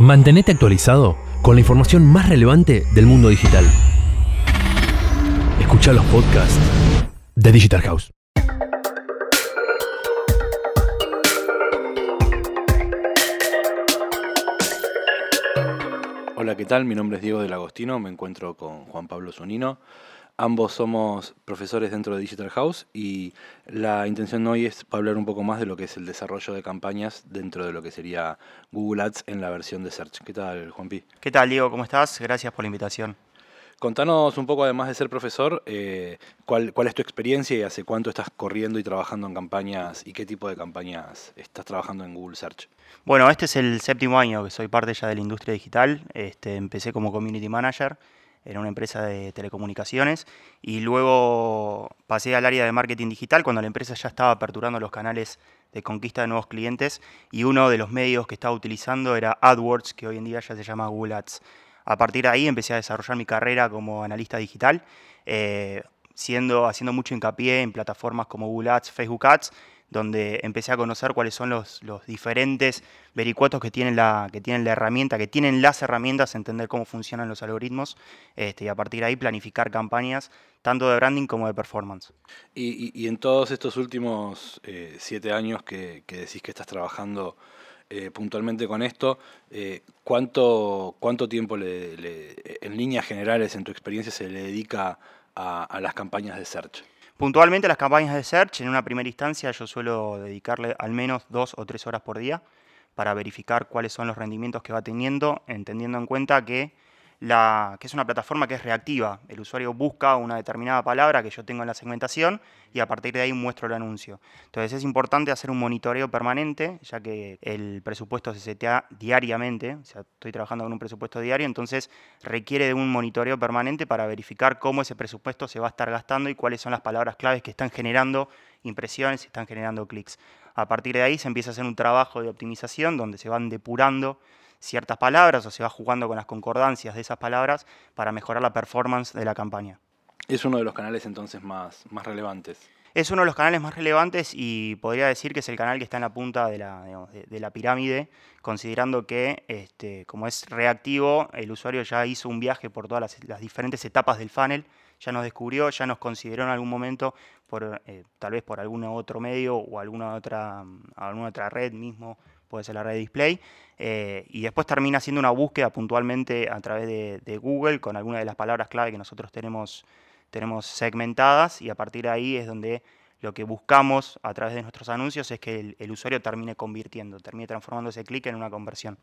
Mantenete actualizado con la información más relevante del mundo digital. Escucha los podcasts de Digital House. Hola, ¿qué tal? Mi nombre es Diego del Agostino, me encuentro con Juan Pablo Zunino. Ambos somos profesores dentro de Digital House y la intención hoy es hablar un poco más de lo que es el desarrollo de campañas dentro de lo que sería Google Ads en la versión de Search. ¿Qué tal, Juanpi? ¿Qué tal, Diego? ¿Cómo estás? Gracias por la invitación. Contanos un poco, además de ser profesor, eh, cuál, cuál es tu experiencia y hace cuánto estás corriendo y trabajando en campañas y qué tipo de campañas estás trabajando en Google Search. Bueno, este es el séptimo año que soy parte ya de la industria digital. Este, empecé como community manager en una empresa de telecomunicaciones y luego pasé al área de marketing digital cuando la empresa ya estaba aperturando los canales de conquista de nuevos clientes y uno de los medios que estaba utilizando era AdWords, que hoy en día ya se llama Google Ads. A partir de ahí empecé a desarrollar mi carrera como analista digital, eh, siendo, haciendo mucho hincapié en plataformas como Google Ads, Facebook Ads, donde empecé a conocer cuáles son los, los diferentes vericuetos que tienen, la, que tienen la herramienta, que tienen las herramientas, entender cómo funcionan los algoritmos este, y a partir de ahí planificar campañas tanto de branding como de performance. Y, y, en todos estos últimos eh, siete años que, que, decís que estás trabajando eh, puntualmente con esto, eh, ¿cuánto, ¿cuánto tiempo le, le, en líneas generales en tu experiencia se le dedica a, a las campañas de search? Puntualmente las campañas de search, en una primera instancia yo suelo dedicarle al menos dos o tres horas por día para verificar cuáles son los rendimientos que va teniendo, entendiendo en cuenta que, la, que es una plataforma que es reactiva. El usuario busca una determinada palabra que yo tengo en la segmentación y a partir de ahí muestro el anuncio. Entonces es importante hacer un monitoreo permanente, ya que el presupuesto se setea diariamente, o sea, estoy trabajando con un presupuesto diario, entonces requiere de un monitoreo permanente para verificar cómo ese presupuesto se va a estar gastando y cuáles son las palabras claves que están generando impresiones y están generando clics. A partir de ahí se empieza a hacer un trabajo de optimización donde se van depurando ciertas palabras o se va jugando con las concordancias de esas palabras para mejorar la performance de la campaña. Es uno de los canales entonces más, más relevantes. Es uno de los canales más relevantes y podría decir que es el canal que está en la punta de la, digamos, de, de, la pirámide, considerando que este, como es reactivo, el usuario ya hizo un viaje por todas las, las, diferentes etapas del funnel, ya nos descubrió, ya nos consideró en algún momento, por, eh, tal vez por algún otro medio o alguna otra, alguna otra red mismo, puede ser la red display, eh, y después termina haciendo una búsqueda puntualmente a través de, de Google con alguna de las palabras clave que nosotros tenemos tenemos segmentadas y a partir de ahí es donde lo que buscamos a través de nuestros anuncios es que el, el usuario termine convirtiendo, termine transformando ese clic en una conversión.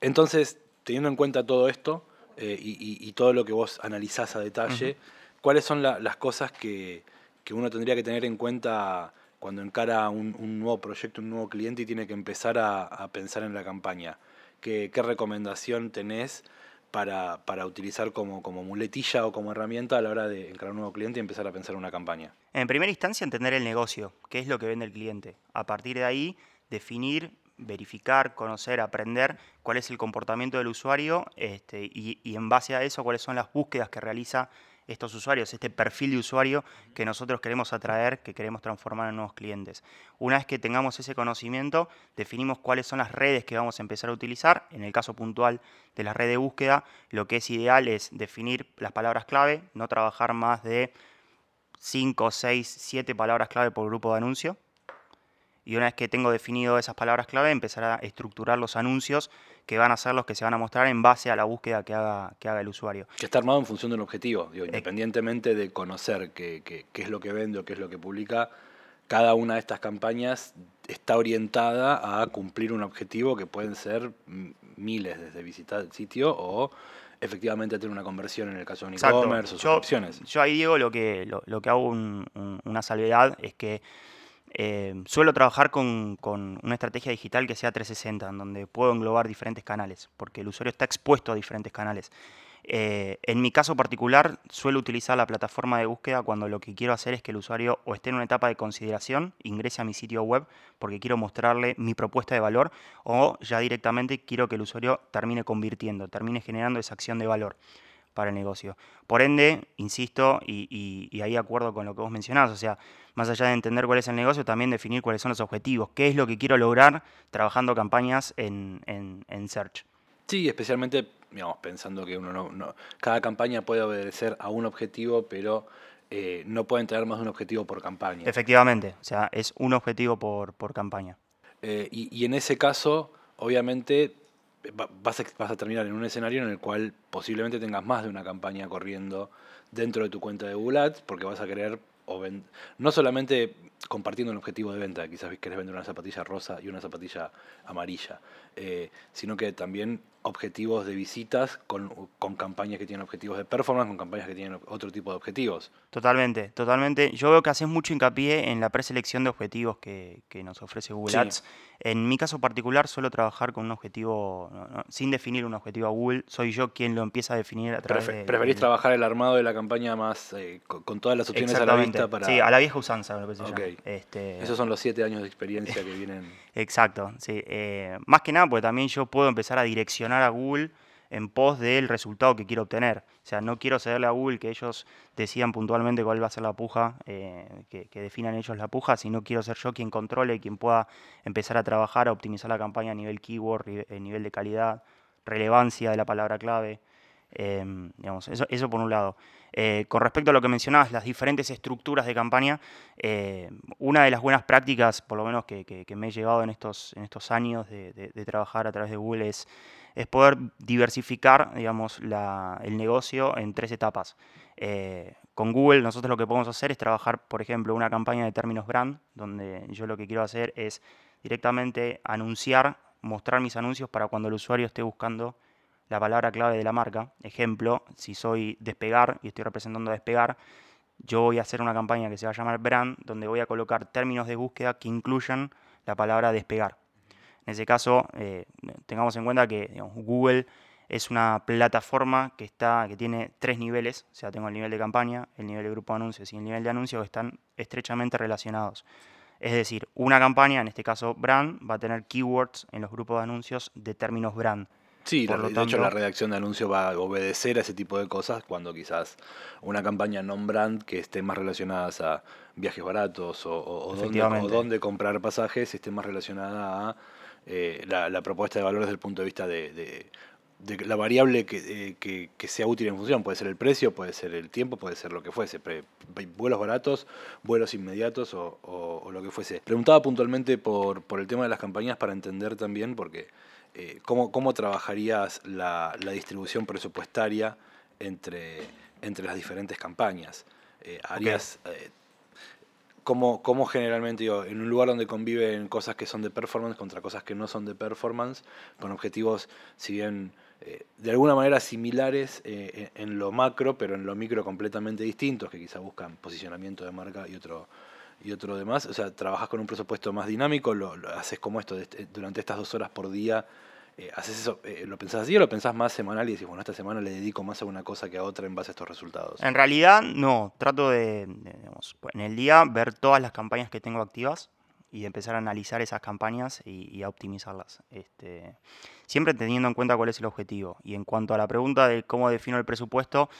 Entonces, teniendo en cuenta todo esto eh, y, y, y, todo lo que vos analizás a detalle, uh -huh. ¿cuáles son la, las cosas que, que, uno tendría que tener en cuenta cuando encara un, un, nuevo proyecto, un nuevo cliente y tiene que empezar a, a pensar en la campaña? ¿Qué, qué recomendación tenés? para, para utilizar como, como, muletilla o como herramienta a la hora de encarar un nuevo cliente y empezar a pensar una campaña? En primera instancia, entender el negocio, qué es lo que vende el cliente. A partir de ahí, definir, verificar, conocer, aprender cuál es el comportamiento del usuario este, y, y en base a eso, cuáles son las búsquedas que realiza estos usuarios, este perfil de usuario que nosotros queremos atraer, que queremos transformar en nuevos clientes. Una vez que tengamos ese conocimiento, definimos cuáles son las redes que vamos a empezar a utilizar. En el caso puntual de la red de búsqueda, lo que es ideal es definir las palabras clave, no trabajar más de 5, 6, 7 palabras clave por grupo de anuncio. Y una vez que tengo definido esas palabras clave, empezar a estructurar los anuncios que van a ser los que se van a mostrar en base a la búsqueda que haga, que haga el usuario. Que está armado en función de un objetivo, digo, independientemente de conocer qué, qué, qué, es lo que vende o qué es lo que publica, cada una de estas campañas está orientada a cumplir un objetivo que pueden ser miles desde visitar el sitio o efectivamente tener una conversión en el caso de un e-commerce o suscripciones. Yo, yo ahí digo lo que, lo, lo que hago un, un, una salvedad es que eh, suelo trabajar con, una estrategia digital que sea 360, en donde puedo englobar diferentes canales, porque el usuario está expuesto a diferentes canales. Eh, en mi caso particular, suelo utilizar la plataforma de búsqueda cuando lo que quiero hacer es que el usuario o esté en una etapa de consideración, ingrese a mi sitio web porque quiero mostrarle mi propuesta de valor, o ya directamente quiero que el usuario termine convirtiendo, termine generando esa acción de valor para el negocio. Por ende, insisto, y, y, y, ahí acuerdo con lo que vos mencionás, o sea, más allá de entender cuál es el negocio, también definir cuáles son los objetivos, qué es lo que quiero lograr trabajando campañas en, en, en Search. Sí, especialmente digamos, pensando que uno no, cada campaña puede obedecer a un objetivo, pero eh, no pueden tener más de un objetivo por campaña. Efectivamente, o sea, es un objetivo por, campaña. Eh, y, en ese caso, obviamente, vas a, vas a terminar en un escenario en el cual posiblemente tengas más de una campaña corriendo dentro de tu cuenta de Google Ads, porque vas a querer no solamente compartiendo un objetivo de venta, quizás querés vender una zapatilla rosa y una zapatilla amarilla, eh, sino que también objetivos de visitas con, con, campañas que tienen objetivos de performance, con campañas que tienen otro tipo de objetivos. Totalmente, totalmente. Yo veo que haces mucho hincapié en la preselección de objetivos que, que nos ofrece Google Ads. En mi caso particular suelo trabajar con un objetivo, sin definir un objetivo a Google, soy yo quien lo empieza a definir a través de... Preferís trabajar el armado de la campaña más eh, con, todas las opciones a la vista para... Sí, a la vieja usanza, lo que se okay. Este... Esos son los siete años de experiencia que vienen... Exacto, sí. Eh, más que nada porque también yo puedo empezar a direccionar a Google en pos del resultado que quiero obtener. O sea, no quiero cederle a Google que ellos decidan puntualmente cuál va a ser la puja, eh, que, definan ellos la puja, sino quiero ser yo quien controle, quien pueda empezar a trabajar, a optimizar la campaña a nivel keyword, a nivel de calidad, relevancia de la palabra clave. Digamos, eso, eso por un lado. Eh, con respecto a lo que mencionabas, las diferentes estructuras de campaña, eh, una de las buenas prácticas, por lo menos que, me he llevado en estos, años de, trabajar a través de Google, es, es poder diversificar digamos, el negocio en tres etapas. Eh, con Google nosotros lo que podemos hacer es trabajar, por ejemplo, una campaña de términos brand, donde yo lo que quiero hacer es directamente anunciar, mostrar mis anuncios para cuando el usuario esté buscando la palabra clave de la marca. Ejemplo, si soy despegar y estoy representando despegar, yo voy a hacer una campaña que se va a llamar brand, donde voy a colocar términos de búsqueda que incluyan la palabra despegar. En ese caso, eh, tengamos en cuenta que Google es una plataforma que, está, que tiene tres niveles, o sea, tengo el nivel de campaña, el nivel de grupo de anuncios y el nivel de anuncios que están estrechamente relacionados. Es decir, una campaña, en este caso brand, va a tener keywords en los grupos de anuncios de términos brand. Sí, de hecho la redacción de anuncios va a obedecer a ese tipo de cosas cuando quizás una campaña non-brand que esté más relacionada a viajes baratos o, o, dónde, comprar pasajes esté más relacionada a eh, la, propuesta de valor desde el punto de vista de, la variable eh, que, que, sea útil en función. Puede ser el precio, puede ser el tiempo, puede ser lo que fuese. vuelos baratos, vuelos inmediatos o, o, lo que fuese. Preguntaba puntualmente por, por el tema de las campañas para entender también, porque eh, ¿cómo, trabajarías la, distribución presupuestaria entre, entre las diferentes campañas? Eh, harías, eh, ¿cómo, generalmente, en un lugar donde conviven cosas que son de performance contra cosas que no son de performance, con objetivos, si bien de alguna manera similares en lo macro, pero en lo micro completamente distintos, que quizá buscan posicionamiento de marca y otro y otro demás, o sea, trabajas con un presupuesto más dinámico, lo, haces como esto durante estas dos horas por día, eh, haces eso, eh, ¿lo pensás así o lo pensás más semanal y decís, bueno, esta semana le dedico más a una cosa que a otra en base a estos resultados? En realidad, no, trato de, digamos, en el día ver todas las campañas que tengo activas, y empezar a analizar esas campañas y, a optimizarlas. Este, siempre teniendo en cuenta cuál es el objetivo. Y en cuanto a la pregunta de cómo defino el presupuesto,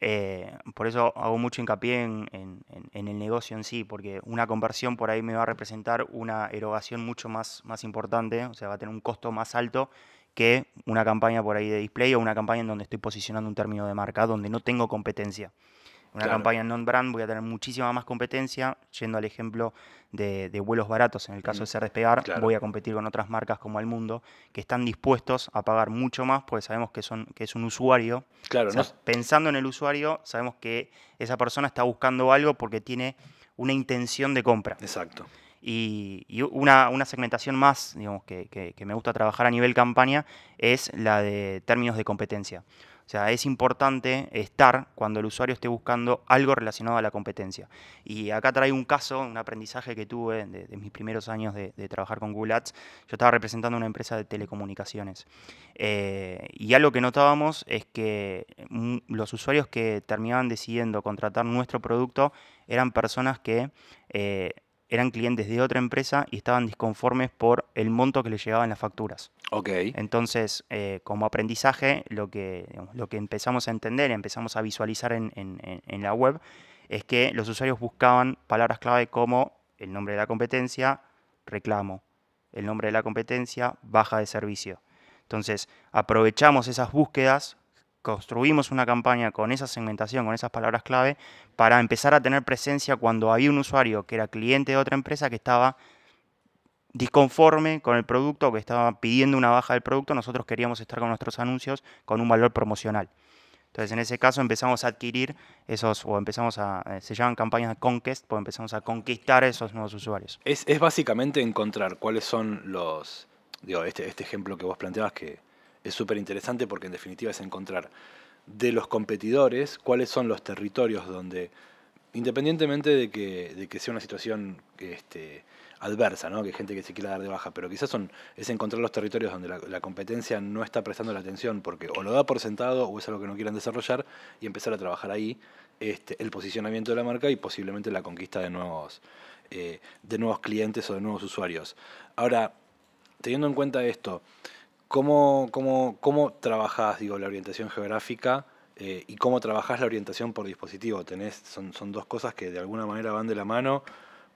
eh, por eso hago mucho hincapié en, el negocio en sí, porque una conversión por ahí me va a representar una erogación mucho más, más importante, o sea, va a tener un costo más alto que una campaña por ahí de display o una campaña en donde estoy posicionando un término de marca donde no tengo competencia. Una campaña non-brand voy a tener muchísima más competencia. Yendo al ejemplo de, vuelos baratos, en el caso de ser despegar, voy a competir con otras marcas como El Mundo, que están dispuestos a pagar mucho más porque sabemos que, son, que es un usuario. Claro, Pensando en el usuario, sabemos que esa persona está buscando algo porque tiene una intención de compra. Exacto. Y, una, segmentación más, digamos, que, que me gusta trabajar a nivel campaña es la de términos de competencia. O sea, es importante estar cuando el usuario esté buscando algo relacionado a la competencia. Y acá traigo un caso, un aprendizaje que tuve de, mis primeros años de, trabajar con Google Ads. Yo estaba representando una empresa de telecomunicaciones. Eh, y algo que notábamos es que mm, los usuarios que terminaban decidiendo contratar nuestro producto eran personas que... Eh, eran clientes de otra empresa y estaban disconformes por el monto que les llegaban las facturas. Ok. Entonces, eh, como aprendizaje, lo que, lo que empezamos a entender, empezamos a visualizar en, la web, es que los usuarios buscaban palabras clave como el nombre de la competencia, reclamo, el nombre de la competencia, baja de servicio. Entonces, aprovechamos esas búsquedas, construimos una campaña con esa segmentación, con esas palabras clave, para empezar a tener presencia cuando había un usuario que era cliente de otra empresa que estaba disconforme con el producto, que estaba pidiendo una baja del producto, nosotros queríamos estar con nuestros anuncios con un valor promocional. Entonces, en ese caso empezamos a adquirir esos, o empezamos a, eh, se llaman campañas de conquest, pues empezamos a conquistar esos nuevos usuarios. Es, es básicamente encontrar cuáles son los, digo, este, este ejemplo que vos planteabas que es súper interesante porque en definitiva es encontrar de los competidores cuáles son los territorios donde, independientemente de que, de que sea una situación este, adversa, ¿no? que hay gente que se quiera dar de baja, pero quizás son, es encontrar los territorios donde la, competencia no está prestando la atención porque o lo da por sentado o es algo que no quieran desarrollar y empezar a trabajar ahí este, el posicionamiento de la marca y posiblemente la conquista de nuevos, eh, de nuevos clientes o de nuevos usuarios. Ahora, teniendo en cuenta esto, ¿cómo, cómo, cómo digo, la orientación geográfica? Eh, y cómo trabajás la orientación por dispositivo. Tenés, son, son dos cosas que de alguna manera van de la mano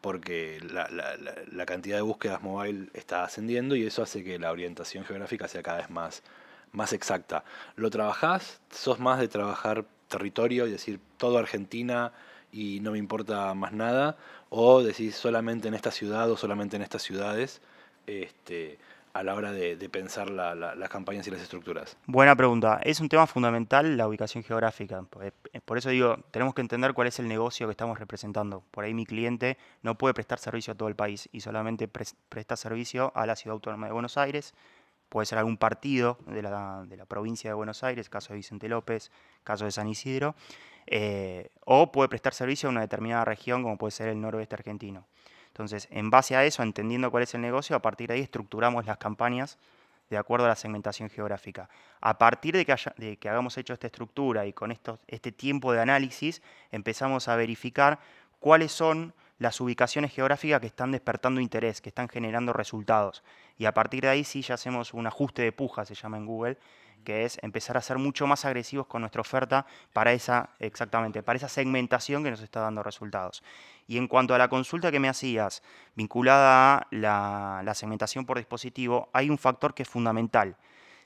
porque la, cantidad de búsquedas mobile está ascendiendo y eso hace que la orientación geográfica sea cada vez más, más exacta. ¿Lo trabajás? ¿Sos más de trabajar territorio y decir todo Argentina y no me importa más nada? ¿O decís solamente en esta ciudad o solamente en estas ciudades? Este, a la hora de, pensar las campañas y las estructuras? Buena pregunta. Es un tema fundamental la ubicación geográfica. Eh, por eso digo, tenemos que entender cuál es el negocio que estamos representando. Por ahí mi cliente no puede prestar servicio a todo el país y solamente presta servicio a la ciudad autónoma de Buenos Aires. Puede ser algún partido de la, provincia de Buenos Aires, caso de Vicente López, caso de San Isidro, eh, o puede prestar servicio a una determinada región, como puede ser el noroeste argentino. Entonces, en base a eso, entendiendo cuál es el negocio, a partir de ahí estructuramos las campañas de acuerdo a la segmentación geográfica. A partir de que, hagamos hecho esta estructura y con este tiempo de análisis, empezamos a verificar cuáles son las ubicaciones geográficas que están despertando interés, que están generando resultados. Y a partir de ahí sí ya hacemos un ajuste de puja, se llama en Google, que es empezar a ser mucho más agresivos con nuestra oferta para esa, exactamente, para esa segmentación que nos está dando resultados. Y en cuanto a la consulta que me hacías, vinculada a la, segmentación por dispositivo, hay un factor que es fundamental.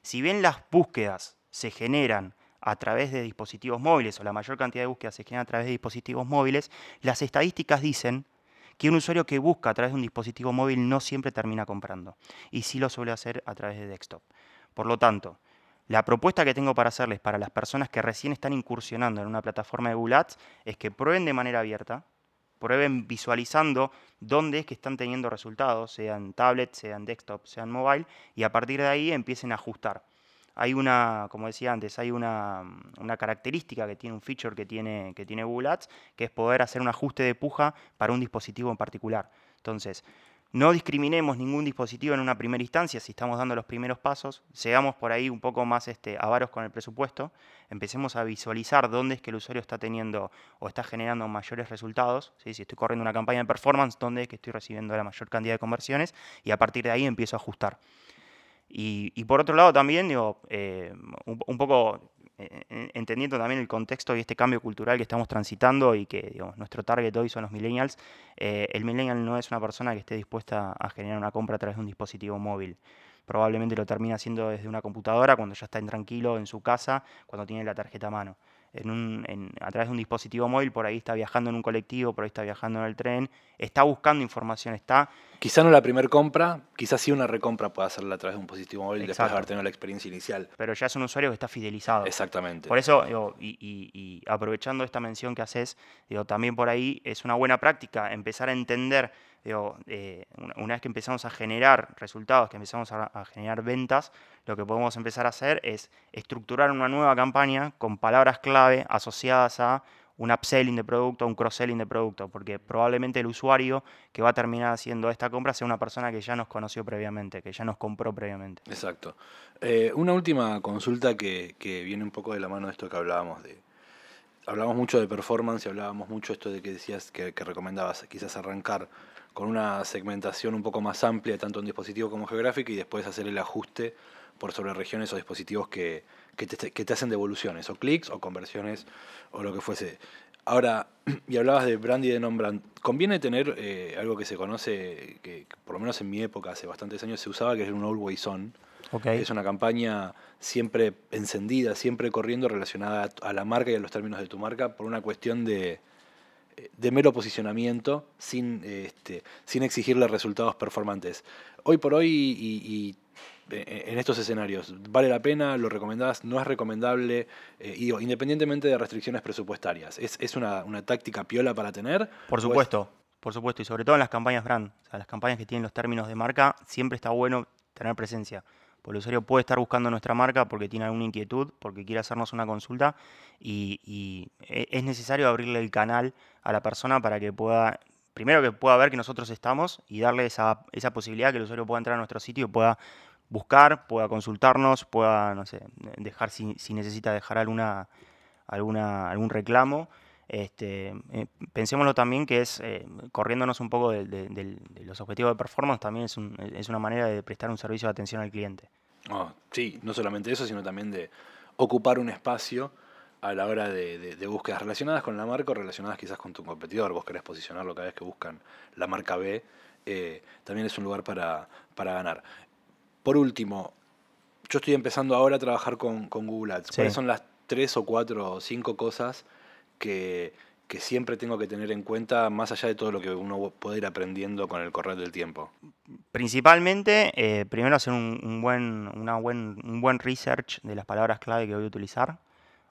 Si bien las búsquedas se generan a través de dispositivos móviles, o la mayor cantidad de búsquedas se generan a través de dispositivos móviles, las estadísticas dicen que un usuario que busca a través de un dispositivo móvil no siempre termina comprando, y sí lo suele hacer a través de desktop. Por lo tanto, la propuesta que tengo para hacerles para las personas que recién están incursionando en una plataforma de Google Ads es que prueben de manera abierta, prueben visualizando dónde es que están teniendo resultados, sean tablet, sean desktop, sean mobile, y a partir de ahí empiecen a ajustar. Hay una, como decía antes, hay una, una, característica que tiene un feature que tiene, que tiene Google Ads, que es poder hacer un ajuste de puja para un dispositivo en particular. Entonces, no discriminemos ningún dispositivo en una primera instancia si estamos dando los primeros pasos, seamos por ahí un poco más este, avaros con el presupuesto, empecemos a visualizar dónde es que el usuario está teniendo o está generando mayores resultados, si estoy corriendo una campaña de performance, dónde es que estoy recibiendo la mayor cantidad de conversiones y a partir de ahí empiezo a ajustar. Y, por otro lado también, digo, eh, un, poco entendiendo también el contexto y este cambio cultural que estamos transitando y que nuestro target hoy son los millennials, eh, el millennial no es una persona que esté dispuesta a generar una compra a través de un dispositivo móvil. Probablemente lo termina haciendo desde una computadora cuando ya está tranquilo en su casa, cuando tiene la tarjeta a mano en un, a través de un dispositivo móvil, por ahí está viajando en un colectivo, por ahí está viajando en el tren, está buscando información, está... Quizá no la primera compra, quizás sí una recompra puede hacerla a través de un dispositivo móvil después de haber tenido la experiencia inicial. Pero ya es un usuario que está fidelizado. Exactamente. Por eso, y, y, aprovechando esta mención que haces, digo, también por ahí es una buena práctica empezar a entender eh, una vez que empezamos a generar resultados, que empezamos a, generar ventas, lo que podemos empezar a hacer es estructurar una nueva campaña con palabras clave asociadas a un upselling de producto, un cross-selling de producto, porque probablemente el usuario que va a terminar haciendo esta compra sea una persona que ya nos conoció previamente, que ya nos compró previamente. Exacto. Eh, una última consulta que, viene un poco de la mano de esto que hablábamos de... Hablamos mucho de performance y hablábamos mucho esto de que decías que, que recomendabas quizás arrancar con una segmentación un poco más amplia, tanto en dispositivo como geográfico, y después hacer el ajuste por sobre regiones o dispositivos que, que, te, hacen devoluciones, o clics, o conversiones, o lo que fuese. Ahora, y hablabas de brand y de non-brand, conviene tener eh, algo que se conoce, que, por lo menos en mi época, hace bastantes años se usaba, que es un always on, Es una campaña siempre encendida, siempre corriendo relacionada a la marca y a los términos de tu marca por una cuestión de, de mero posicionamiento sin, este, sin exigirle resultados performantes. Hoy por hoy y, en estos escenarios, ¿vale la pena? ¿Lo recomendás? ¿No es recomendable? Eh, independientemente de restricciones presupuestarias, ¿es, una, táctica piola para tener? Por supuesto, por supuesto, y sobre todo en las campañas brand, o sea, las campañas que tienen los términos de marca, siempre está bueno tener presencia. Porque el usuario puede estar buscando nuestra marca porque tiene alguna inquietud, porque quiere hacernos una consulta y, e, es necesario abrirle el canal a la persona para que pueda, primero que pueda ver que nosotros estamos y darle esa, esa posibilidad que el usuario pueda entrar a nuestro sitio y pueda buscar, pueda consultarnos, pueda, no sé, dejar si, si necesita dejar alguna, alguna, algún reclamo. Este, eh, pensémoslo también que es, eh, corriéndonos un poco de, los objetivos de performance, también es, es, una manera de prestar un servicio de atención al cliente. Oh, sí, no solamente eso, sino también de ocupar un espacio a la hora de, búsquedas relacionadas con la marca o relacionadas quizás con tu competidor. Vos querés posicionarlo cada vez que buscan la marca B, eh, también es un lugar para, para, ganar. Por último, yo estoy empezando ahora a trabajar con, con Google Ads. ¿Cuáles son las tres o cuatro o cinco cosas que, siempre tengo que tener en cuenta, más allá de todo lo que uno puede ir aprendiendo con el correr del tiempo? Principalmente, eh, primero hacer un, buen, una buen, un buen research de las palabras clave que voy a utilizar.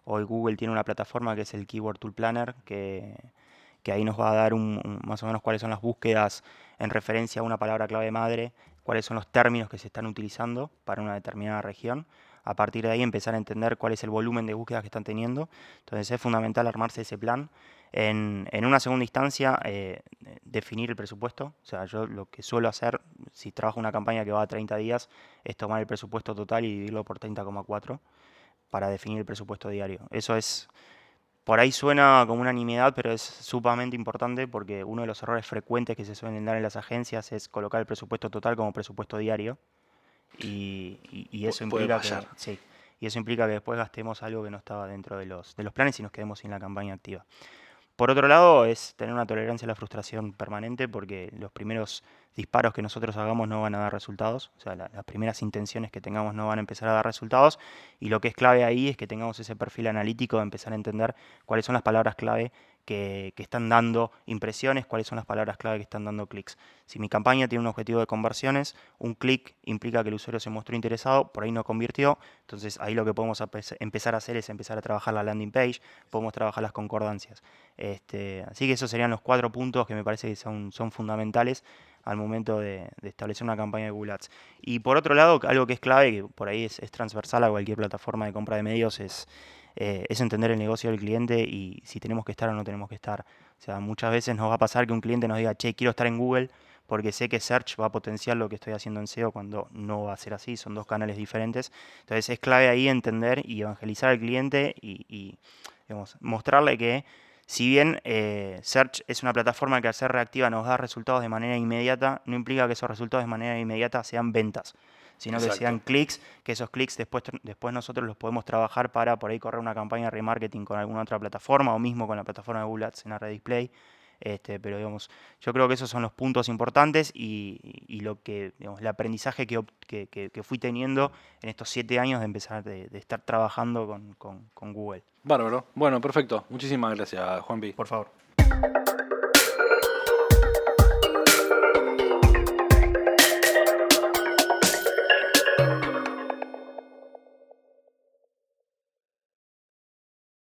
Hoy Google tiene una plataforma que es el Keyword Tool Planner, que, ahí nos va a dar más o menos cuáles son las búsquedas en referencia a una palabra clave madre, cuáles son los términos que se están utilizando para una determinada región a partir de ahí empezar a entender cuál es el volumen de búsquedas que están teniendo. Entonces es fundamental armarse ese plan. En, una segunda instancia, eh, definir el presupuesto. O sea, yo lo que suelo hacer, si trabajo una campaña que va a 30 días, es tomar el presupuesto total y dividirlo por 30,4 para definir el presupuesto diario. Eso es, por ahí suena como una nimiedad, pero es sumamente importante porque uno de los errores frecuentes que se suelen dar en las agencias es colocar el presupuesto total como presupuesto diario. Y, eso implica que, sí, y eso implica que después gastemos algo que no estaba dentro de los, de los planes y nos quedemos sin la campaña activa. Por otro lado, es tener una tolerancia a la frustración permanente porque los primeros disparos que nosotros hagamos no van a dar resultados, o sea, las primeras intenciones que tengamos no van a empezar a dar resultados. Y lo que es clave ahí es que tengamos ese perfil analítico de empezar a entender cuáles son las palabras clave que, están dando impresiones, cuáles son las palabras clave que están dando clics. Si mi campaña tiene un objetivo de conversiones, un clic implica que el usuario se mostró interesado, por ahí no convirtió, entonces ahí lo que podemos empezar a hacer es empezar a trabajar la landing page, podemos trabajar las concordancias. Este, así que esos serían los cuatro puntos que me parece que son, son fundamentales al momento de, establecer una campaña de Google Ads. Y por otro lado, algo que es clave, que por ahí es transversal a cualquier plataforma de compra de medios, es eh, es entender el negocio del cliente y si tenemos que estar o no tenemos que estar. O sea, muchas veces nos va a pasar que un cliente nos diga, che, quiero estar en Google porque sé que Search va a potenciar lo que estoy haciendo en SEO cuando no va a ser así, son dos canales diferentes. Entonces es clave ahí entender y evangelizar al cliente y, mostrarle que si bien eh, Search es una plataforma que al ser reactiva nos da resultados de manera inmediata, no implica que esos resultados de manera inmediata sean ventas sino que sean clics, que esos clics después, después nosotros los podemos trabajar para por ahí correr una campaña de remarketing con alguna otra plataforma o mismo con la plataforma de Google Ads en la red display. Este, pero digamos, yo creo que esos son los puntos importantes y, lo que, digamos, el aprendizaje que, que, fui teniendo en estos siete años de empezar de, estar trabajando con, con, con Google. Bárbaro. Bueno, perfecto. Muchísimas gracias, Juanpi. Por favor.